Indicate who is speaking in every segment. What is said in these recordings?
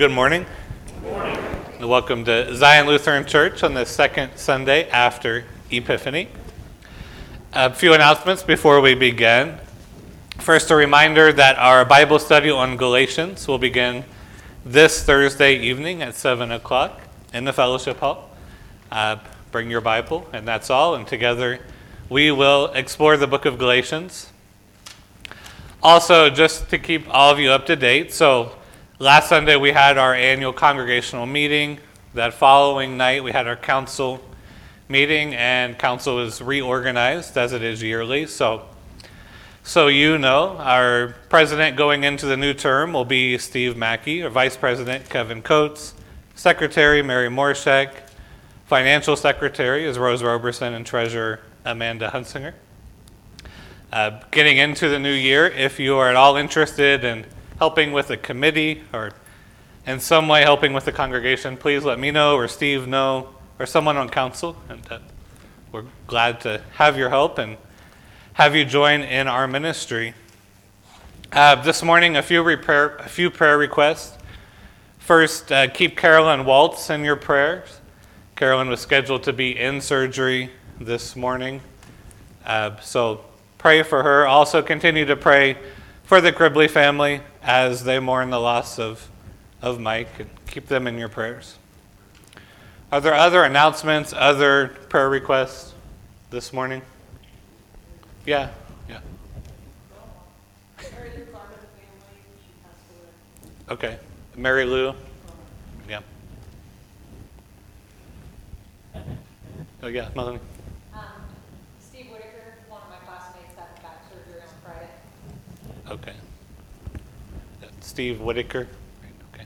Speaker 1: good morning. And welcome to Zion Lutheran Church on the second Sunday after Epiphany. A few announcements before we begin. First, a reminder that our Bible study on Galatians will begin this Thursday evening at 7 o'clock in the fellowship hall. Uh, bring your Bible, and that's all, and together we will explore the book of Galatians. Also, just to keep all of you up to date, so last Sunday we had our annual congregational meeting. That following night we had our council meeting, and council is reorganized as it is yearly. So, so you know, our president going into the new term will be Steve Mackey, our vice president Kevin Coates, secretary Mary Morshek, financial secretary is Rose Roberson, and treasurer Amanda Hunsinger. Uh, getting into the new year, if you are at all interested in helping with a committee or in some way helping with the congregation, please let me know or Steve know or someone on council. And uh, we're glad to have your help and have you join in our ministry. Uh, this morning, a few, prayer, a few prayer requests. First, uh, keep Carolyn Waltz in your prayers. Carolyn was scheduled to be in surgery this morning. Uh, so pray for her. Also, continue to pray for the Cribley family as they mourn the loss of, of Mike and keep them in your prayers. Are there other announcements, other prayer requests this morning? Yeah, yeah. Okay. Mary Lou? Yeah. Oh, yeah, Melanie. Okay. Steve Whitaker. Okay.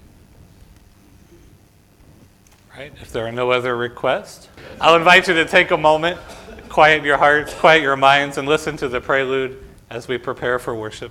Speaker 1: Right. If there are no other requests, I'll invite you to take a moment, quiet your hearts, quiet your minds, and listen to the prelude as we prepare for worship.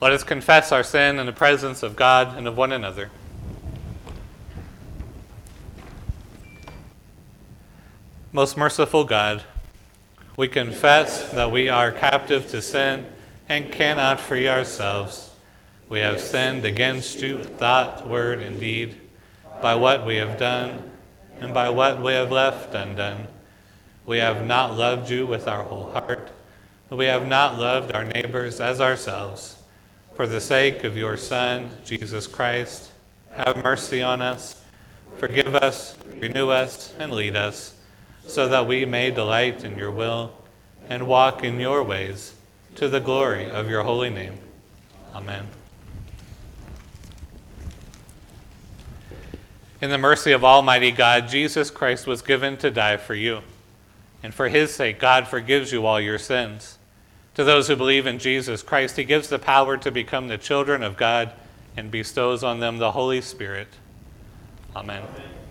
Speaker 1: Let us confess our sin in the presence of God and of one another. Most merciful God, we confess that we are captive to sin and cannot free ourselves. We have sinned against you, thought, word, and deed, by what we have done and by what we have left undone. We have not loved you with our whole heart. We have not loved our neighbors as ourselves. For the sake of your Son, Jesus Christ, have mercy on us, forgive us, renew us, and lead us, so that we may delight in your will and walk in your ways, to the glory of your holy name. Amen. In the mercy of Almighty God, Jesus Christ was given to die for you. And for his sake, God forgives you all your sins. To those who believe in Jesus Christ, he gives the power to become the children of God and bestows on them the Holy Spirit. Amen. Amen.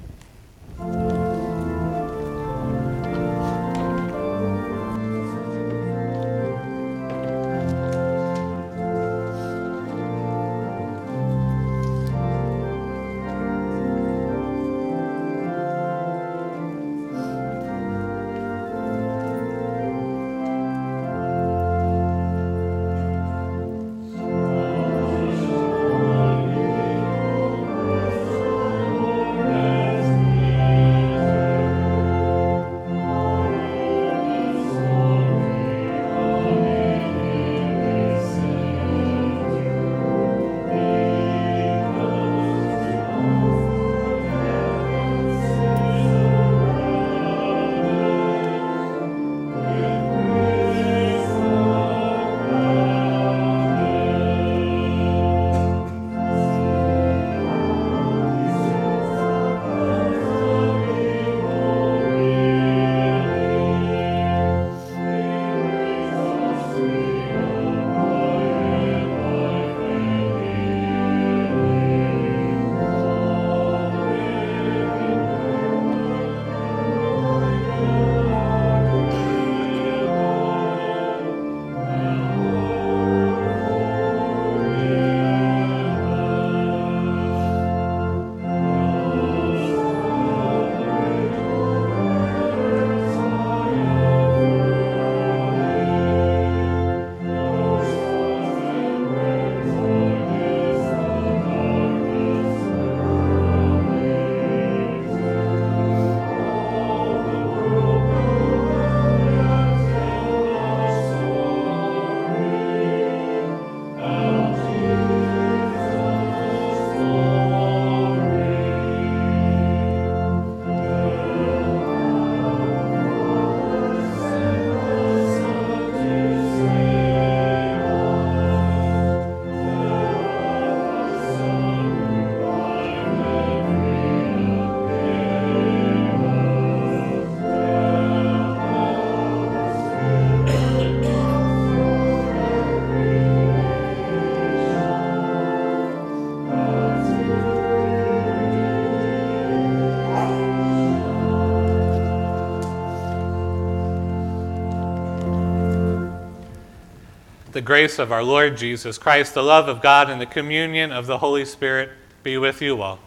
Speaker 1: The grace of our Lord Jesus Christ, the love of God, and the communion of the Holy Spirit be with you all.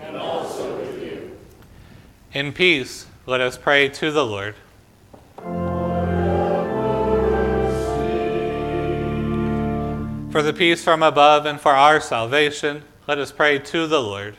Speaker 2: And also with you.
Speaker 1: In peace, let us pray to the Lord. For the peace from above and for our salvation, let us pray to the Lord.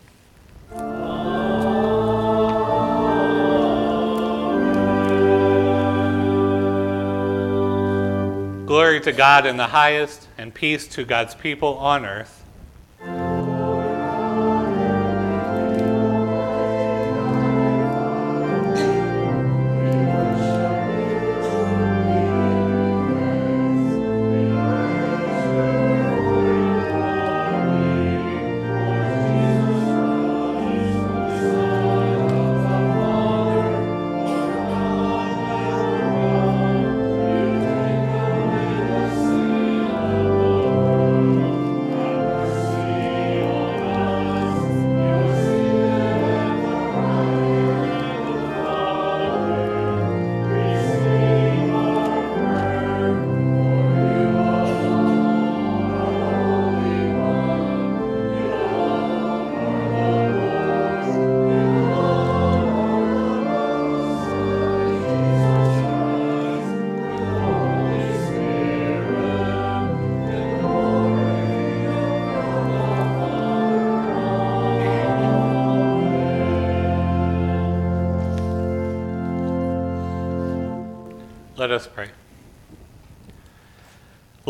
Speaker 1: Glory to God in the highest, and peace to God's people on earth.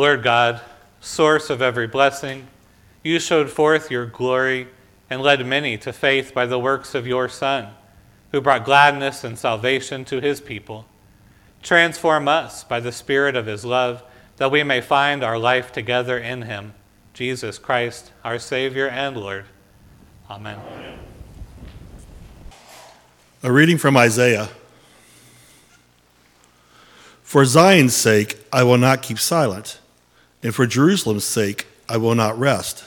Speaker 1: Lord God, source of every blessing, you showed forth your glory and led many to faith by the works of your Son, who brought gladness and salvation to his people. Transform us by the Spirit of his love, that we may find our life together in him, Jesus Christ, our Savior and Lord. Amen. Amen.
Speaker 3: A reading from Isaiah. For Zion's sake, I will not keep silent, and for Jerusalem's sake, I will not rest,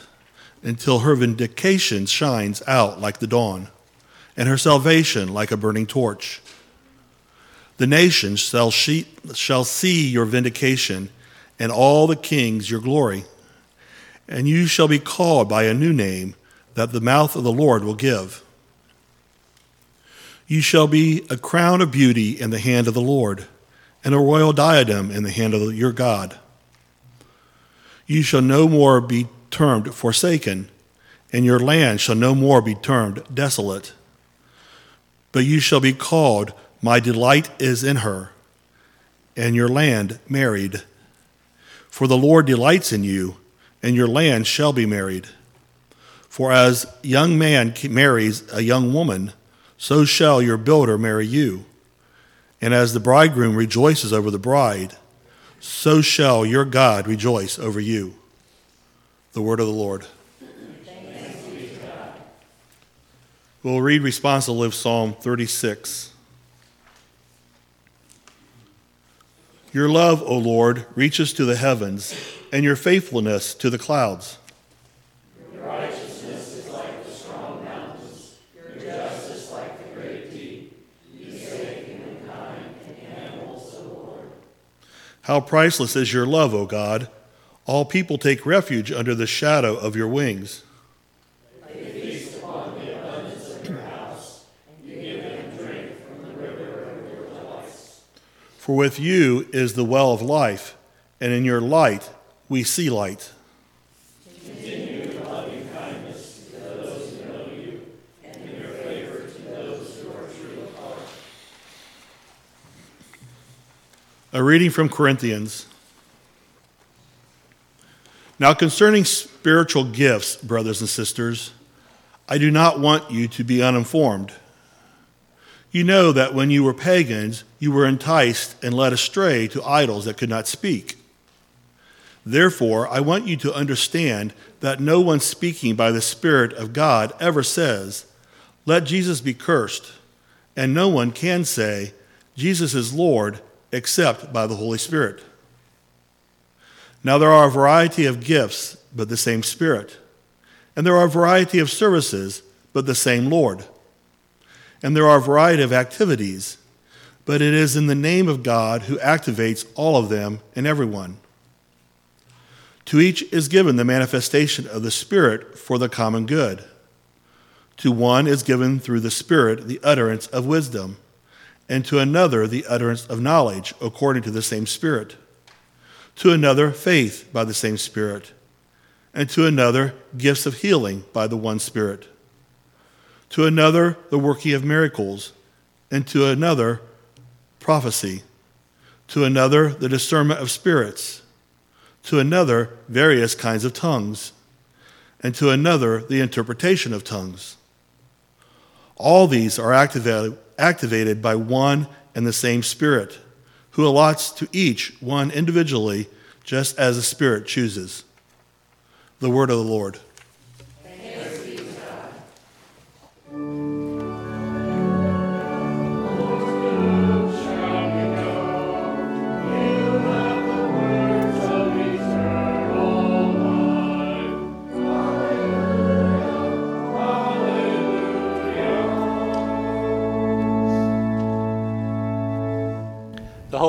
Speaker 3: until her vindication shines out like the dawn, and her salvation like a burning torch. The nations shall, shall see your vindication, and all the kings your glory. And you shall be called by a new name that the mouth of the Lord will give. You shall be a crown of beauty in the hand of the Lord and a royal diadem in the hand of your God. You shall no more be termed forsaken, and your land shall no more be termed desolate. But you shall be called, My delight is in her, and your land married. For the Lord delights in you, and your land shall be married. For as young man marries a young woman, so shall your builder marry you. And as the bridegroom rejoices over the bride, so shall your God rejoice over you. The word of the Lord. We'll read responsive Psalm 36. Your love, O Lord, reaches to the heavens, and your faithfulness to the clouds. How priceless is your love, O God! All people take refuge under the shadow of your wings. For with you is the well of life, and in your light we see light. A reading from Corinthians. Now, concerning spiritual gifts, brothers and sisters, I do not want you to be uninformed. You know that when you were pagans, you were enticed and led astray to idols that could not speak. Therefore, I want you to understand that no one speaking by the Spirit of God ever says, Let Jesus be cursed, and no one can say, Jesus is Lord except by the Holy Spirit. Now, there are a variety of gifts, but the same Spirit. And there are a variety of services, but the same Lord. And there are a variety of activities, but it is in the name of God who activates all of them and everyone. To each is given the manifestation of the Spirit for the common good. To one is given through the Spirit the utterance of wisdom and to another the utterance of knowledge according to the same Spirit, to another faith by the same Spirit, and to another gifts of healing by the one Spirit, to another the working of miracles, and to another prophecy, to another the discernment of spirits, to another various kinds of tongues, and to another the interpretation of tongues. All these are activated activated by one and the same Spirit, who allots to each one individually just as the Spirit chooses. The word of the Lord.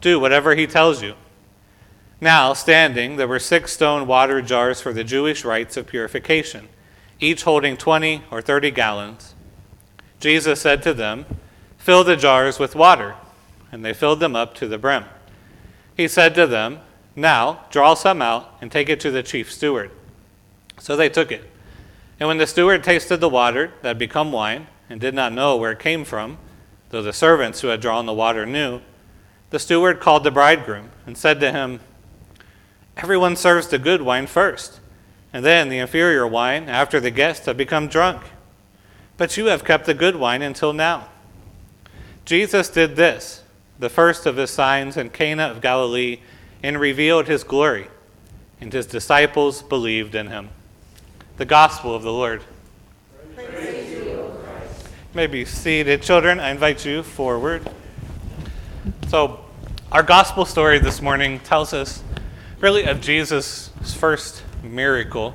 Speaker 1: Do whatever he tells you. Now, standing, there were six stone water jars for the Jewish rites of purification, each holding 20 or 30 gallons. Jesus said to them, Fill the jars with water. And they filled them up to the brim. He said to them, Now draw some out and take it to the chief steward. So they took it. And when the steward tasted the water that had become wine, and did not know where it came from, though the servants who had drawn the water knew, the steward called the bridegroom and said to him, Everyone serves the good wine first, and then the inferior wine after the guests have become drunk. But you have kept the good wine until now. Jesus did this, the first of his signs in Cana of Galilee, and revealed his glory, and his disciples believed in him. The Gospel of the Lord. Praise You may be seated. Children, I invite you forward. So, our Gospel story this morning tells us really of Jesus' first miracle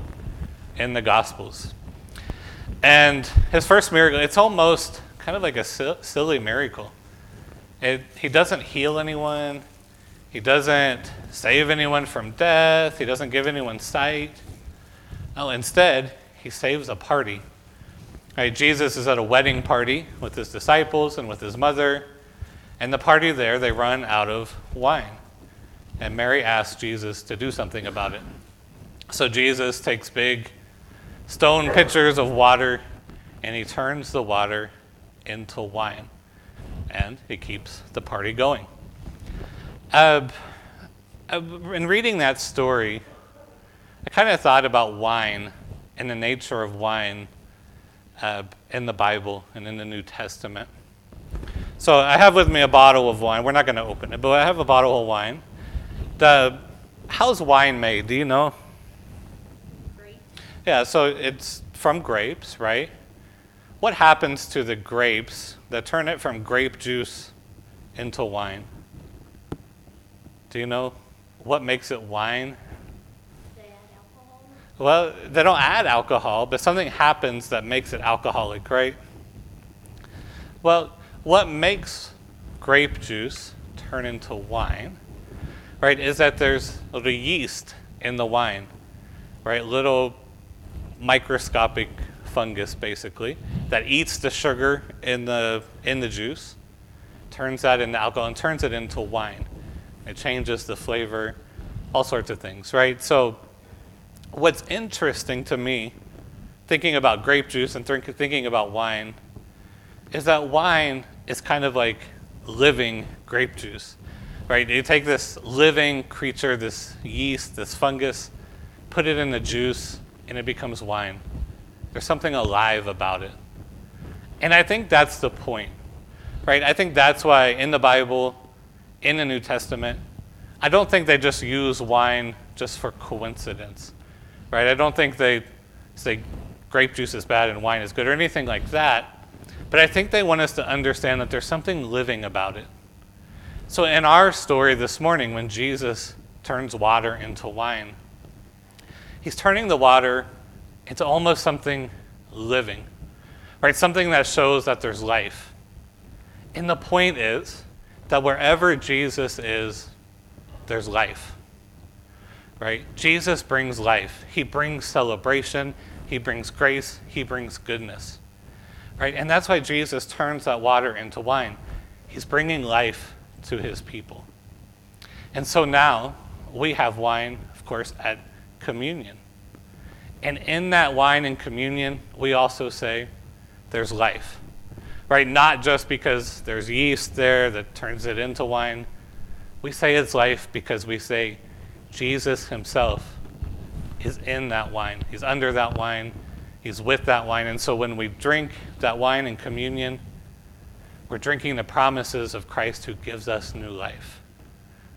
Speaker 1: in the Gospels. And his first miracle, it's almost kind of like a silly miracle. It, he doesn't heal anyone, he doesn't save anyone from death, he doesn't give anyone sight. No, instead, he saves a party. Right, Jesus is at a wedding party with his disciples and with his mother, and the party there, they run out of wine. And Mary asks Jesus to do something about it. So Jesus takes big stone pitchers of water and he turns the water into wine. And he keeps the party going. Uh, uh in reading that story, I kind of thought about wine and the nature of wine uh, in the Bible and in the New Testament. So I have with me a bottle of wine. We're not going to open it, but I have a bottle of wine. The how's wine made? Do you know?
Speaker 2: Grape.
Speaker 1: Yeah, so it's from grapes, right? What happens to the grapes that turn it from grape juice into wine? Do you know what makes it wine?
Speaker 2: They add alcohol.
Speaker 1: Well, they don't add alcohol, but something happens that makes it alcoholic, right? Well, what makes grape juice turn into wine right, is that there's little yeast in the wine, right? Little microscopic fungus, basically, that eats the sugar in the, in the juice, turns that into alcohol, and turns it into wine. It changes the flavor, all sorts of things, right? So, what's interesting to me, thinking about grape juice and think, thinking about wine, is that wine is kind of like living grape juice right? You take this living creature, this yeast, this fungus, put it in the juice, and it becomes wine. There's something alive about it. And I think that's the point, right? I think that's why in the Bible, in the New Testament, I don't think they just use wine just for coincidence, right? I don't think they say grape juice is bad and wine is good or anything like that. But I think they want us to understand that there's something living about it. So, in our story this morning, when Jesus turns water into wine, he's turning the water into almost something living, right? Something that shows that there's life. And the point is that wherever Jesus is, there's life, right? Jesus brings life, he brings celebration, he brings grace, he brings goodness, right? And that's why Jesus turns that water into wine. He's bringing life to his people. And so now we have wine, of course, at communion. And in that wine and communion, we also say there's life. Right? Not just because there's yeast there that turns it into wine. We say it's life because we say Jesus himself is in that wine. He's under that wine. He's with that wine. And so when we drink that wine in communion, we're drinking the promises of Christ who gives us new life.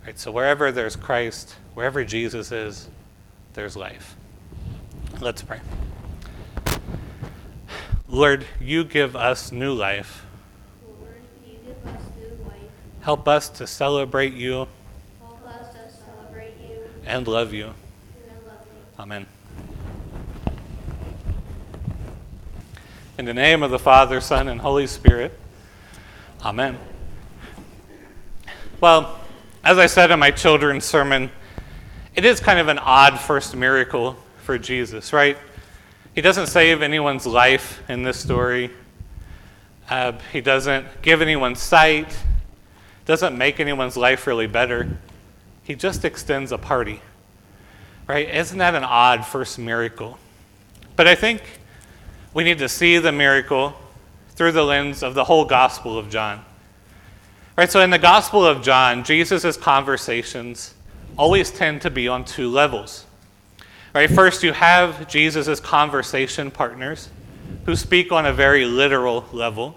Speaker 1: Right? So wherever there's Christ, wherever Jesus is, there's life. Let's pray. Lord, you give us new life.
Speaker 2: Lord, us new life.
Speaker 1: Help us to celebrate you.
Speaker 2: Help us to celebrate you.
Speaker 1: And love you.
Speaker 2: And love you.
Speaker 1: Amen. In the name of the Father, Son, and Holy Spirit. Amen. Well, as I said in my children's sermon, it is kind of an odd first miracle for Jesus, right? He doesn't save anyone's life in this story. Uh, he doesn't give anyone sight, doesn't make anyone's life really better. He just extends a party, right? Isn't that an odd first miracle? But I think we need to see the miracle through the lens of the whole Gospel of John. Right, so in the Gospel of John, Jesus' conversations always tend to be on two levels. Right, first, you have Jesus' conversation partners who speak on a very literal level.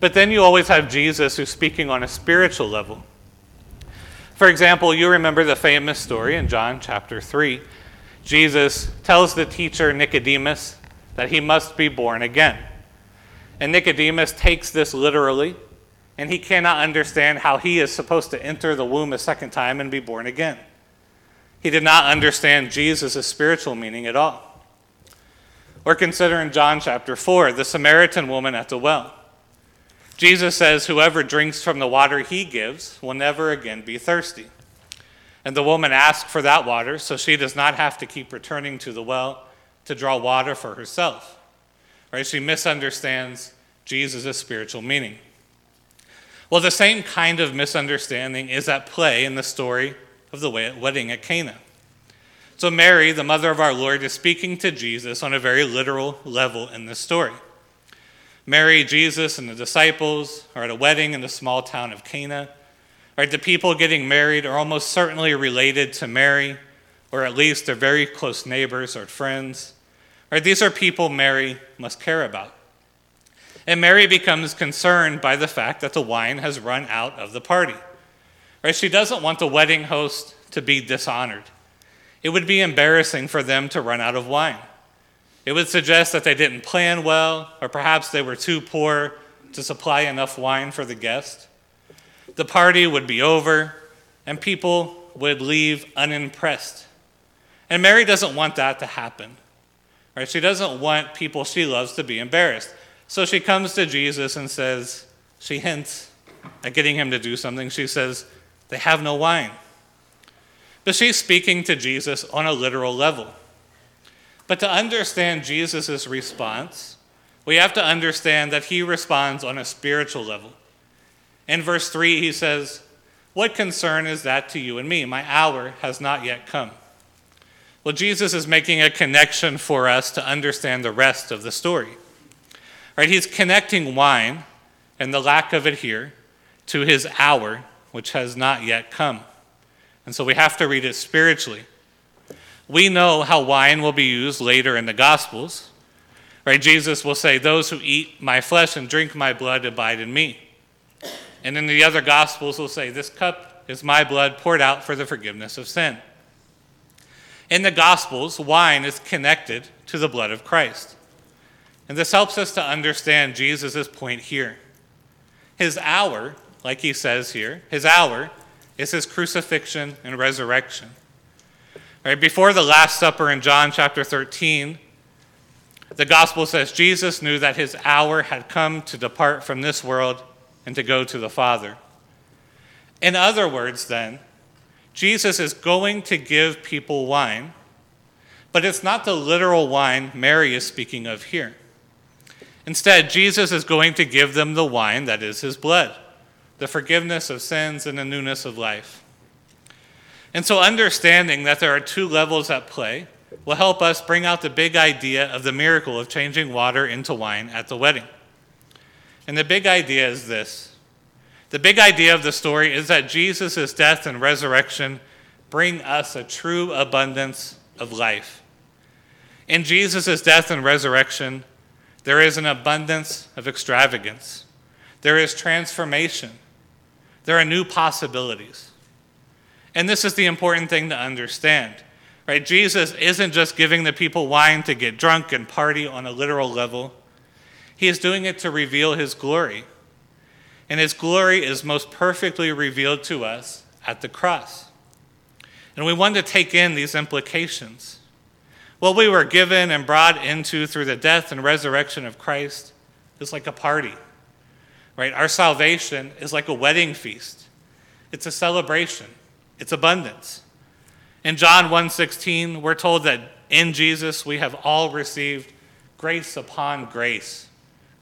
Speaker 1: But then you always have Jesus who's speaking on a spiritual level. For example, you remember the famous story in John chapter 3. Jesus tells the teacher Nicodemus that he must be born again. And Nicodemus takes this literally, and he cannot understand how he is supposed to enter the womb a second time and be born again. He did not understand Jesus' spiritual meaning at all. Or consider in John chapter 4, the Samaritan woman at the well. Jesus says, Whoever drinks from the water he gives will never again be thirsty. And the woman asks for that water so she does not have to keep returning to the well to draw water for herself. Right? She misunderstands Jesus' spiritual meaning. Well, the same kind of misunderstanding is at play in the story of the wedding at Cana. So, Mary, the mother of our Lord, is speaking to Jesus on a very literal level in this story. Mary, Jesus, and the disciples are at a wedding in the small town of Cana. Right, the people getting married are almost certainly related to Mary, or at least they're very close neighbors or friends. Right, these are people Mary must care about. And Mary becomes concerned by the fact that the wine has run out of the party. Right? She doesn't want the wedding host to be dishonored. It would be embarrassing for them to run out of wine. It would suggest that they didn't plan well, or perhaps they were too poor to supply enough wine for the guest. The party would be over, and people would leave unimpressed. And Mary doesn't want that to happen. Right? She doesn't want people she loves to be embarrassed. So she comes to Jesus and says, she hints at getting him to do something. She says, They have no wine. But she's speaking to Jesus on a literal level. But to understand Jesus' response, we have to understand that he responds on a spiritual level. In verse 3, he says, What concern is that to you and me? My hour has not yet come. Well, Jesus is making a connection for us to understand the rest of the story. Right? He's connecting wine and the lack of it here to his hour, which has not yet come. And so we have to read it spiritually. We know how wine will be used later in the Gospels. Right? Jesus will say, Those who eat my flesh and drink my blood abide in me. And in the other Gospels, will say, This cup is my blood poured out for the forgiveness of sin. In the Gospels, wine is connected to the blood of Christ. And this helps us to understand Jesus' point here. His hour, like he says here, his hour is his crucifixion and resurrection. Right, before the Last Supper in John chapter 13, the gospel says Jesus knew that his hour had come to depart from this world and to go to the Father. In other words, then, Jesus is going to give people wine, but it's not the literal wine Mary is speaking of here. Instead, Jesus is going to give them the wine that is his blood, the forgiveness of sins and the newness of life. And so, understanding that there are two levels at play will help us bring out the big idea of the miracle of changing water into wine at the wedding. And the big idea is this the big idea of the story is that Jesus' death and resurrection bring us a true abundance of life. In Jesus' death and resurrection, there is an abundance of extravagance. There is transformation. There are new possibilities. And this is the important thing to understand. Right? Jesus isn't just giving the people wine to get drunk and party on a literal level. He is doing it to reveal his glory. And his glory is most perfectly revealed to us at the cross. And we want to take in these implications. What we were given and brought into through the death and resurrection of Christ is like a party, right? Our salvation is like a wedding feast. It's a celebration. It's abundance. In John 1:16, we're told that in Jesus we have all received grace upon grace,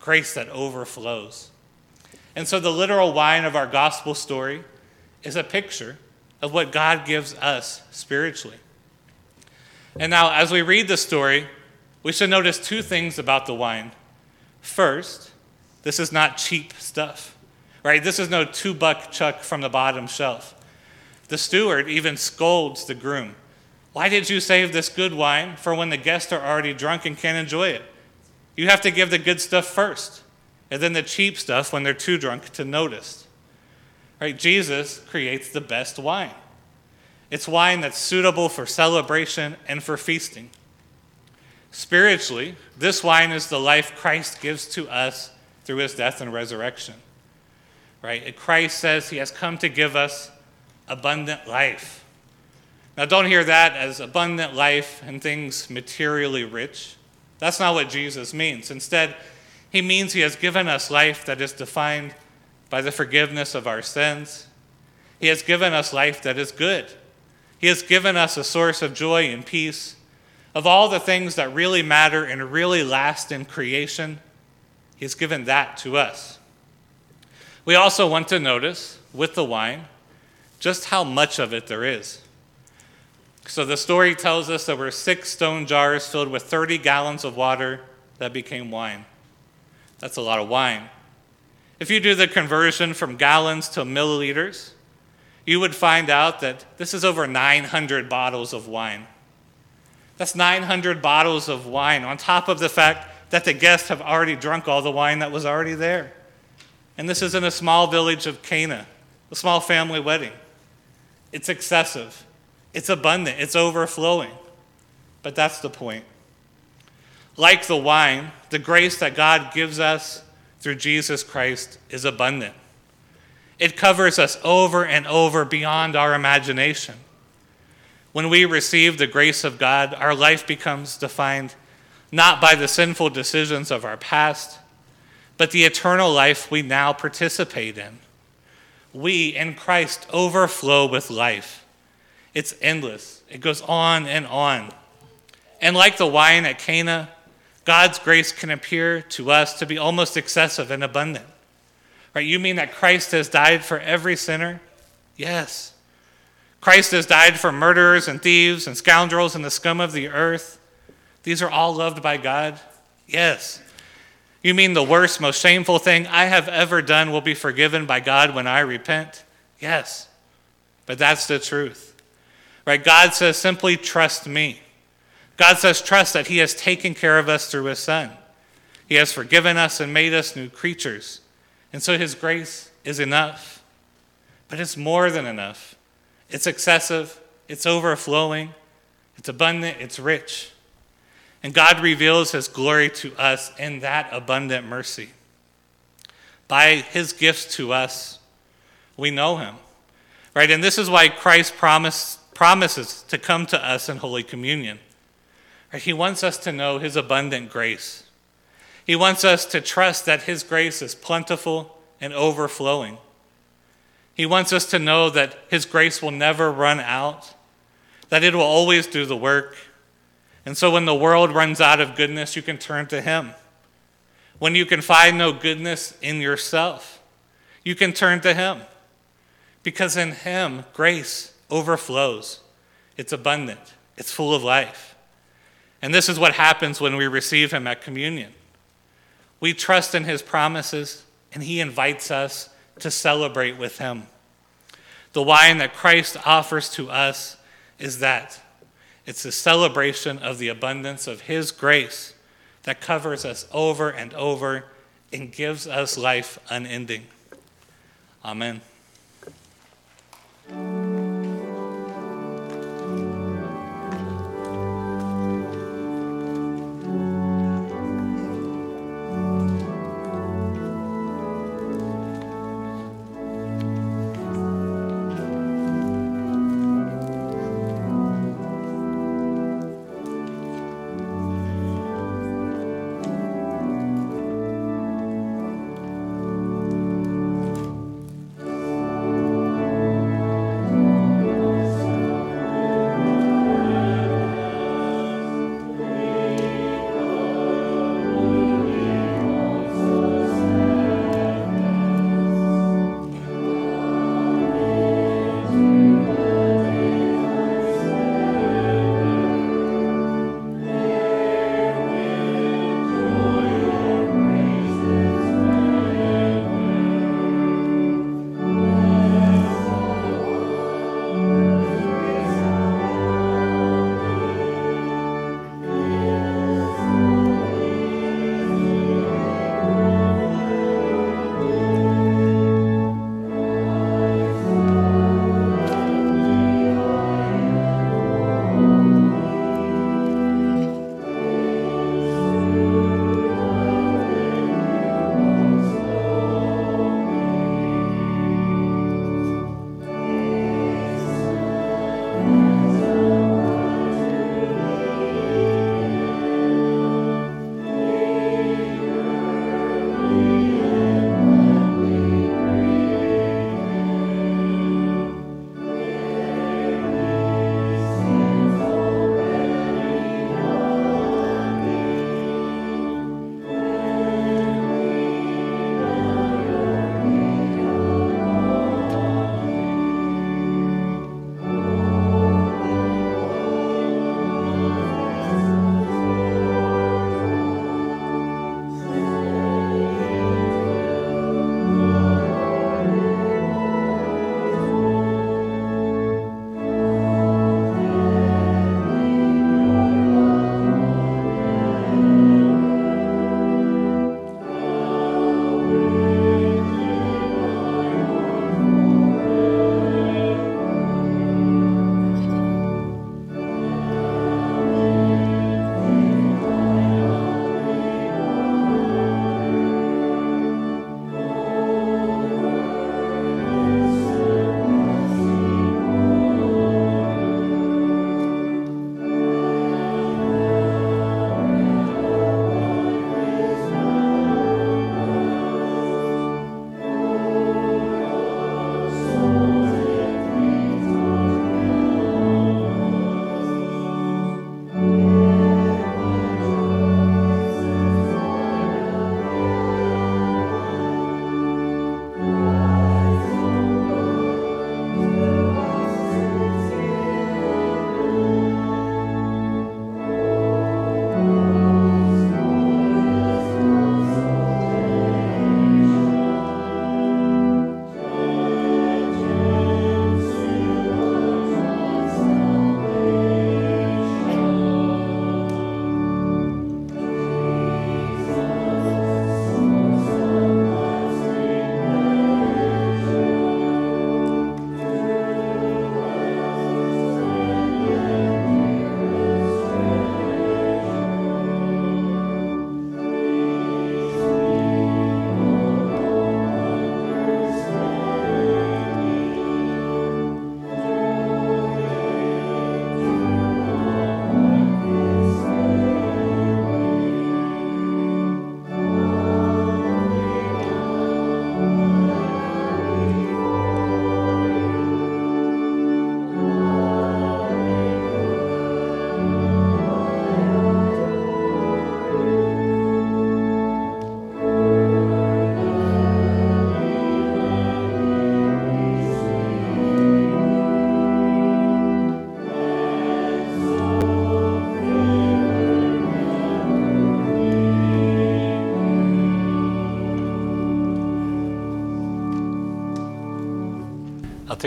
Speaker 1: grace that overflows. And so the literal wine of our gospel story is a picture of what God gives us spiritually. And now, as we read the story, we should notice two things about the wine. First, this is not cheap stuff, right? This is no two buck chuck from the bottom shelf. The steward even scolds the groom. Why did you save this good wine for when the guests are already drunk and can't enjoy it? You have to give the good stuff first, and then the cheap stuff when they're too drunk to notice. Right? Jesus creates the best wine. It's wine that's suitable for celebration and for feasting. Spiritually, this wine is the life Christ gives to us through his death and resurrection. Right? Christ says he has come to give us abundant life. Now, don't hear that as abundant life and things materially rich. That's not what Jesus means. Instead, he means he has given us life that is defined by the forgiveness of our sins. He has given us life that is good. He has given us a source of joy and peace. Of all the things that really matter and really last in creation, He has given that to us. We also want to notice with the wine just how much of it there is. So the story tells us there were six stone jars filled with 30 gallons of water that became wine. That's a lot of wine. If you do the conversion from gallons to milliliters, you would find out that this is over 900 bottles of wine. That's 900 bottles of wine, on top of the fact that the guests have already drunk all the wine that was already there. And this is in a small village of Cana, a small family wedding. It's excessive, it's abundant, it's overflowing. But that's the point. Like the wine, the grace that God gives us through Jesus Christ is abundant. It covers us over and over beyond our imagination. When we receive the grace of God, our life becomes defined not by the sinful decisions of our past, but the eternal life we now participate in. We in Christ overflow with life. It's endless, it goes on and on. And like the wine at Cana, God's grace can appear to us to be almost excessive and abundant. Right? You mean that Christ has died for every sinner? Yes. Christ has died for murderers and thieves and scoundrels and the scum of the earth. These are all loved by God? Yes. You mean the worst, most shameful thing I have ever done will be forgiven by God when I repent? Yes. But that's the truth. Right? God says, simply trust me. God says, trust that He has taken care of us through His Son. He has forgiven us and made us new creatures. And so His grace is enough. But it's more than enough. It's excessive, it's overflowing, it's abundant, it's rich. And God reveals his glory to us in that abundant mercy. By his gifts to us, we know him. Right? And this is why Christ promise, promises to come to us in Holy Communion. He wants us to know his abundant grace. He wants us to trust that his grace is plentiful and overflowing. He wants us to know that His grace will never run out, that it will always do the work. And so when the world runs out of goodness, you can turn to Him. When you can find no goodness in yourself, you can turn to Him. Because in Him, grace overflows, it's abundant, it's full of life. And this is what happens when we receive Him at communion. We trust in His promises, and He invites us to celebrate with Him. The wine that Christ offers to us is that it's a celebration of the abundance of His grace that covers us over and over and gives us life unending. Amen.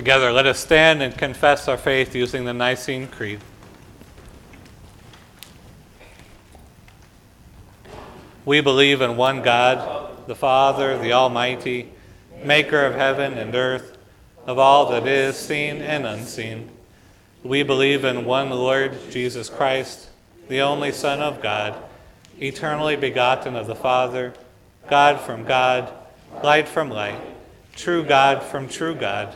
Speaker 1: Together, let us stand and confess our faith using the Nicene Creed. We believe in one God, the Father, the Almighty, maker of heaven and earth, of all that is seen and unseen. We believe in one Lord, Jesus Christ, the only Son of God, eternally begotten of the Father, God from God, light from light, true God from true God,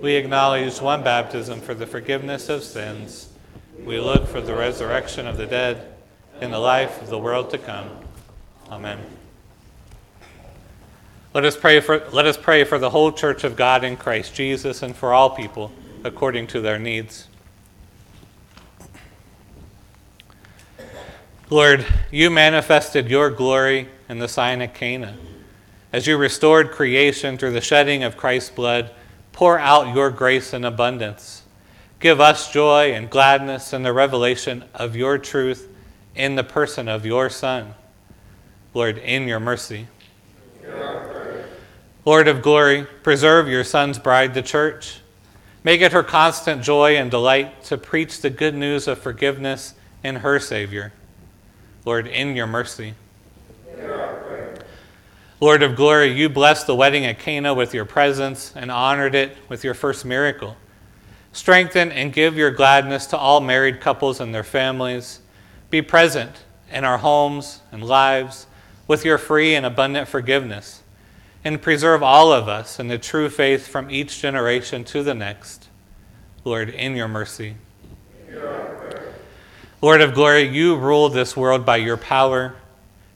Speaker 1: We acknowledge one baptism for the forgiveness of sins. We look for the resurrection of the dead and the life of the world to come. Amen. Let us pray for, let us pray for the whole church of God in Christ Jesus and for all people according to their needs. Lord, you manifested your glory in the sign of Cana. As you restored creation through the shedding of Christ's blood, pour out your grace in abundance. Give us joy and gladness in the revelation of your truth in the person of your Son. Lord, in your mercy. Lord of glory, preserve your Son's bride, the church. Make it her constant joy and delight to preach the good news of forgiveness in her Savior. Lord, in your mercy. Lord of glory, you blessed the wedding at Cana with your presence and honored it with your first miracle. Strengthen and give your gladness to all married couples and their families. Be present in our homes and lives with your free and abundant forgiveness. And preserve all of us in the true faith from each generation to the next. Lord, in your mercy. Lord of glory, you rule this world by your power.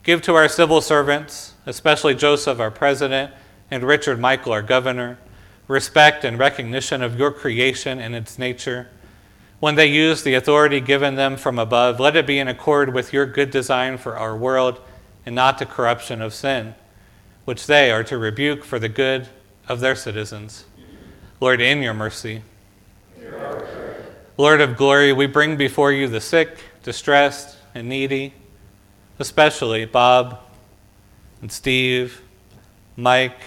Speaker 1: Give to our civil servants, especially Joseph, our president, and Richard Michael, our governor, respect and recognition of your creation and its nature. When they use the authority given them from above, let it be in accord with your good design for our world and not the corruption of sin, which they are to rebuke for the good of their citizens. Lord, in your mercy. Lord of glory, we bring before you the sick, distressed, and needy, especially Bob and Steve, Mike,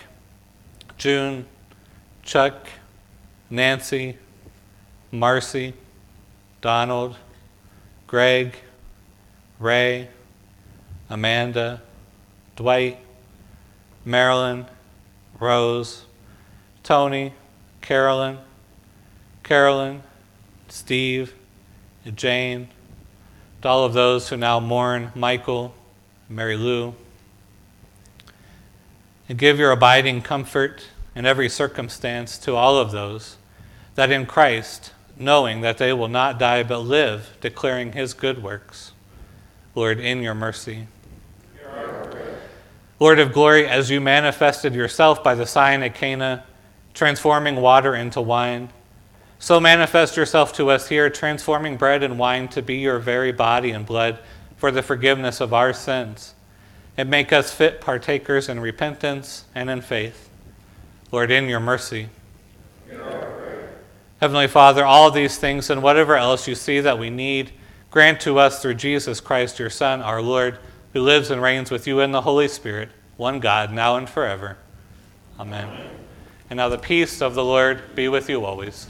Speaker 1: June, Chuck, Nancy, Marcy, Donald, Greg, Ray, Amanda, Dwight, Marilyn, Rose, Tony, Carolyn, Carolyn, Steve, Jane, all of those who now mourn Michael, Mary Lou, and give your abiding comfort in every circumstance to all of those that in Christ, knowing that they will not die but live, declaring his good works. Lord, in your mercy. Lord of glory, as you manifested yourself by the sign at Cana, transforming water into wine, so manifest yourself to us here, transforming bread and wine to be your very body and blood for the forgiveness of our sins, and make us fit partakers in repentance and in faith. Lord, in your mercy. Heavenly Father, all these things and whatever else you see that we need, grant to us through Jesus Christ, your Son, our Lord, who lives and reigns with you in the Holy Spirit, one God, now and forever. Amen. Amen. And now the peace of the Lord be with you always.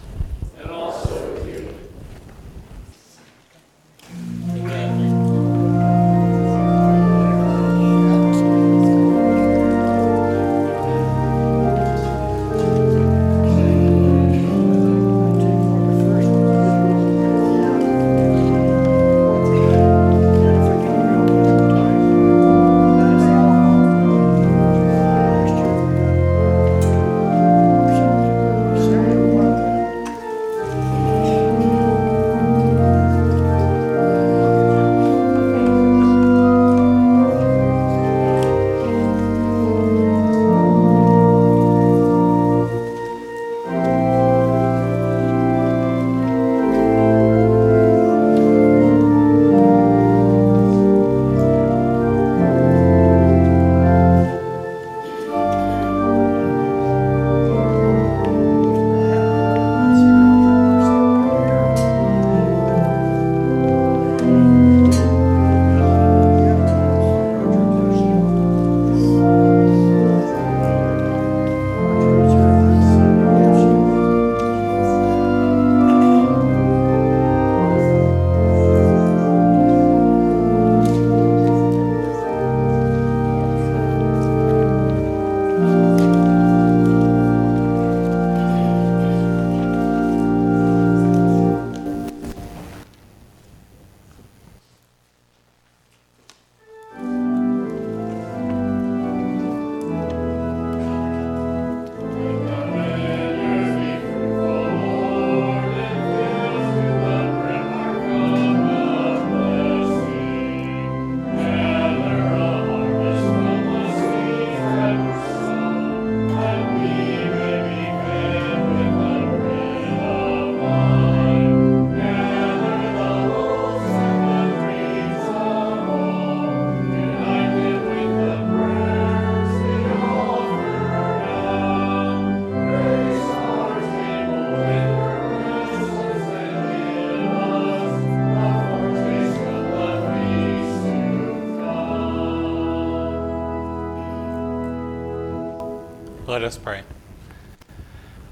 Speaker 1: Let us pray.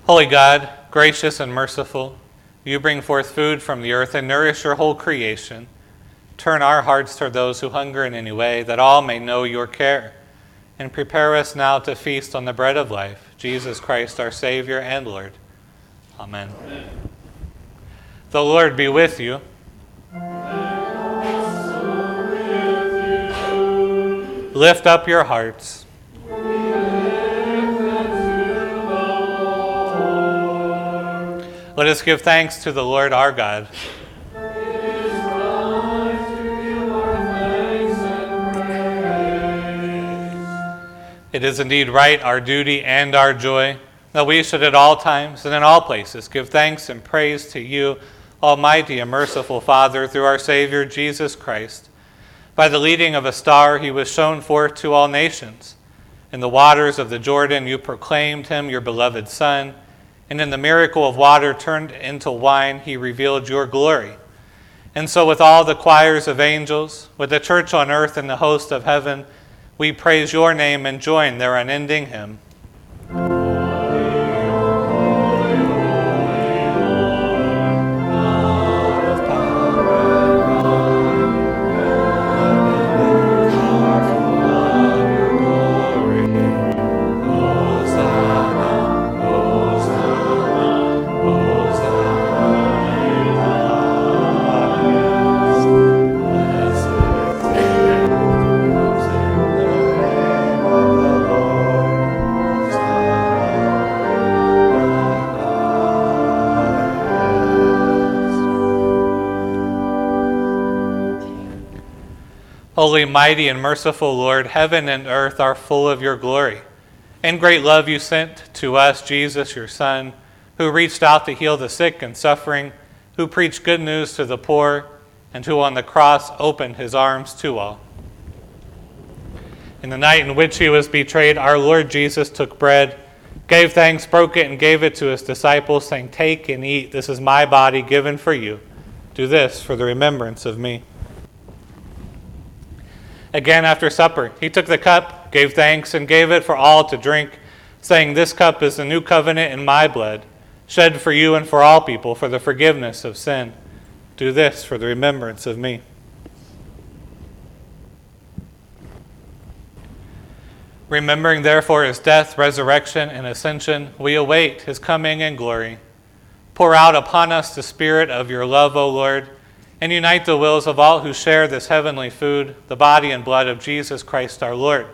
Speaker 1: Holy God, gracious and merciful, you bring forth food from the earth and nourish your whole creation. Turn our hearts toward those who hunger in any way, that all may know your care. And prepare us now to feast on the bread of life, Jesus Christ, our Savior and Lord. Amen. Amen. The Lord be with you. Lift up your hearts. Let us give thanks to the Lord our God. It is indeed right, our duty and our joy, that we should at all times and in all places give thanks and praise to you, Almighty and merciful Father, through our Savior Jesus Christ. By the leading of a star, he was shown forth to all nations. In the waters of the Jordan, you proclaimed him your beloved Son, and in the miracle of water turned into wine, he revealed your glory. And so, with all the choirs of angels, with the church on earth and the host of heaven, we praise your name and join their unending hymn. Holy, mighty, and merciful Lord, heaven and earth are full of your glory. In great love, you sent to us Jesus, your Son, who reached out to heal the sick and suffering, who preached good news to the poor, and who on the cross opened his arms to all. In the night in which he was betrayed, our Lord Jesus took bread, gave thanks, broke it, and gave it to his disciples, saying, Take and eat. This is my body given for you. Do this for the remembrance of me. Again, after supper, he took the cup, gave thanks, and gave it for all to drink, saying, This cup is the new covenant in my blood, shed for you and for all people for the forgiveness of sin. Do this for the remembrance of me. Remembering, therefore, his death, resurrection, and ascension, we await his coming in glory. Pour out upon us the spirit of your love, O Lord and unite the wills of all who share this heavenly food, the body and blood of Jesus Christ our Lord,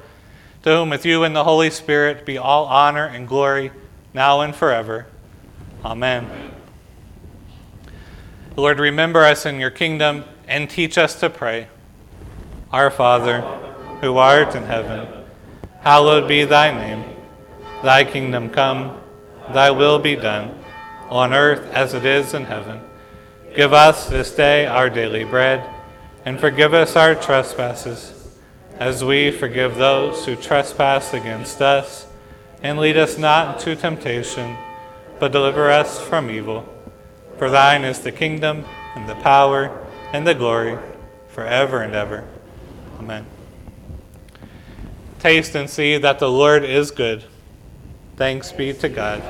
Speaker 1: to whom with you and the Holy Spirit be all honor and glory, now and forever. Amen. Lord, remember us in your kingdom and teach us to pray. Our Father, who art in heaven, hallowed be thy name. Thy kingdom come, thy will be done, on earth as it is in heaven. Give us this day our daily bread, and forgive us our trespasses, as we forgive those who trespass against us. And lead us not into temptation, but deliver us from evil. For thine is the kingdom, and the power, and the glory, forever and ever. Amen. Taste and see that the Lord is good. Thanks be to God.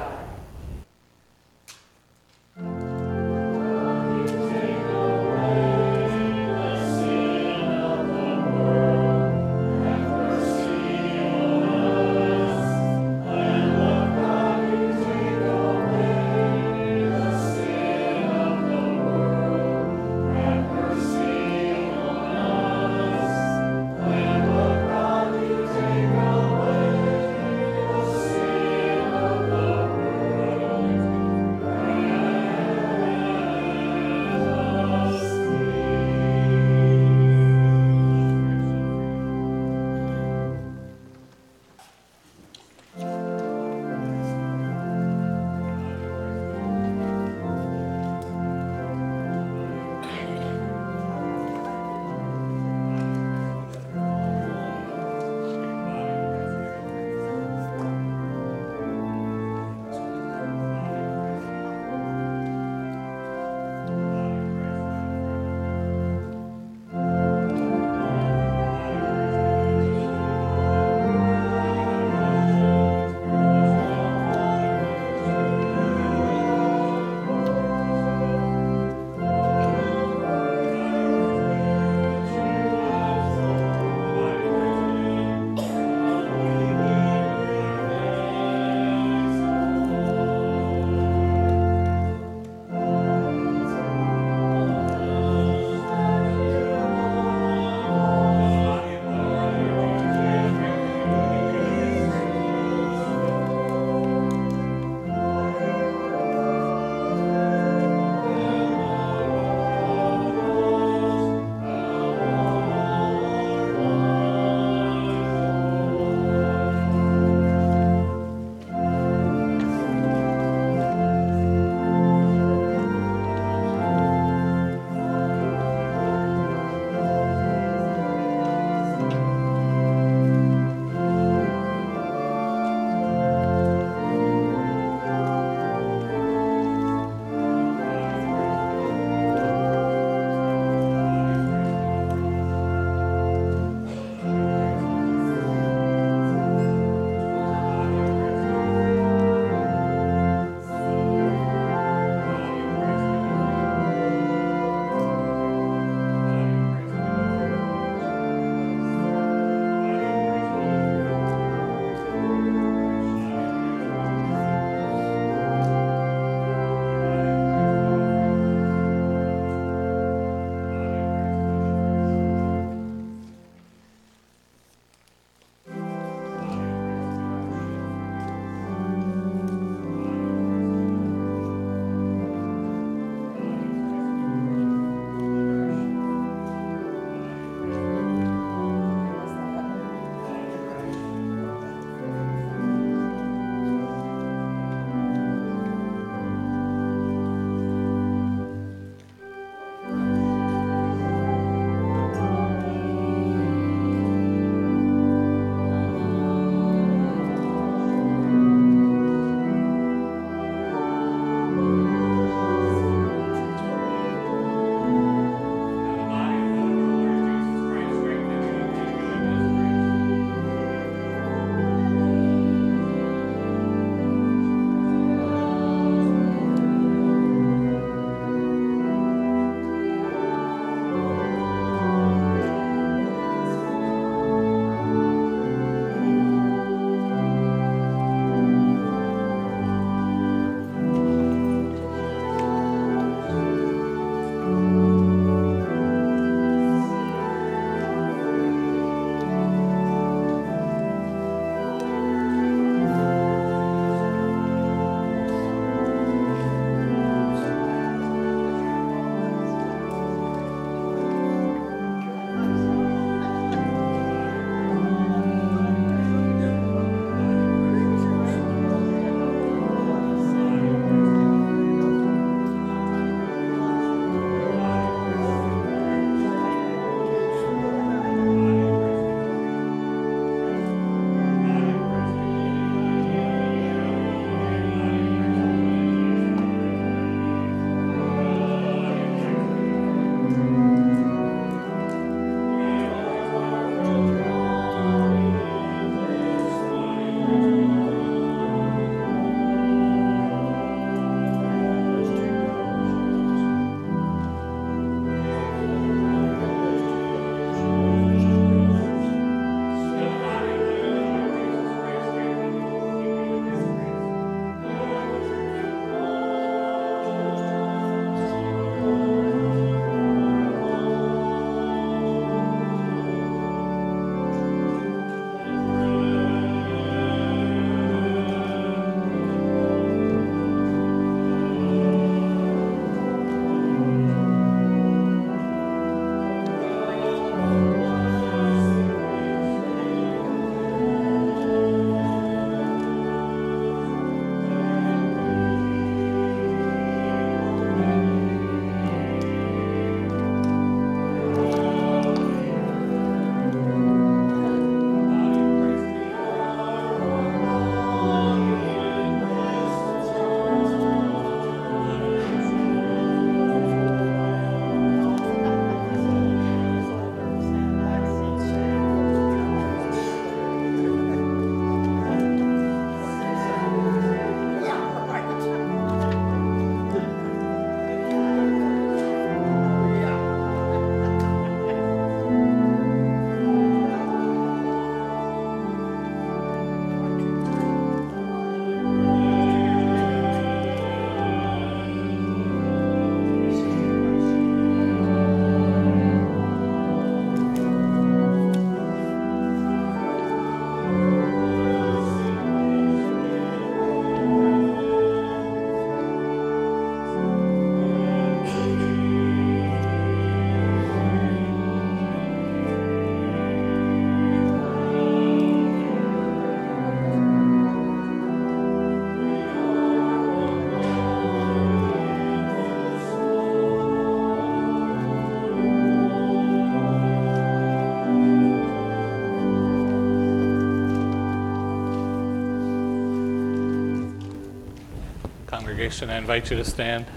Speaker 1: Congregation, I invite you to stand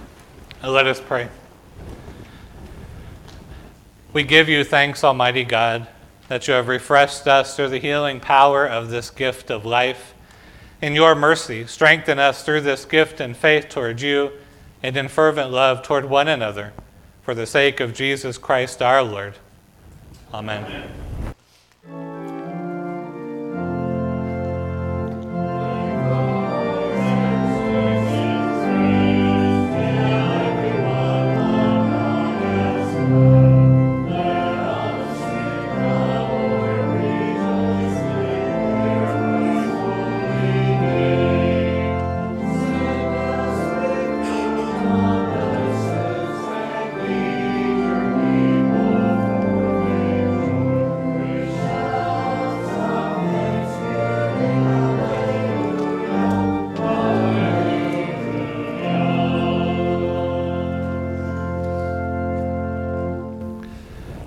Speaker 1: and let us pray. We give you thanks, Almighty God, that you have refreshed us through the healing power of this gift of life. In your mercy, strengthen us through this gift in faith toward you and in fervent love toward one another, for the sake of Jesus Christ our Lord. Amen.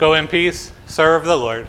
Speaker 1: Go in peace, serve the Lord.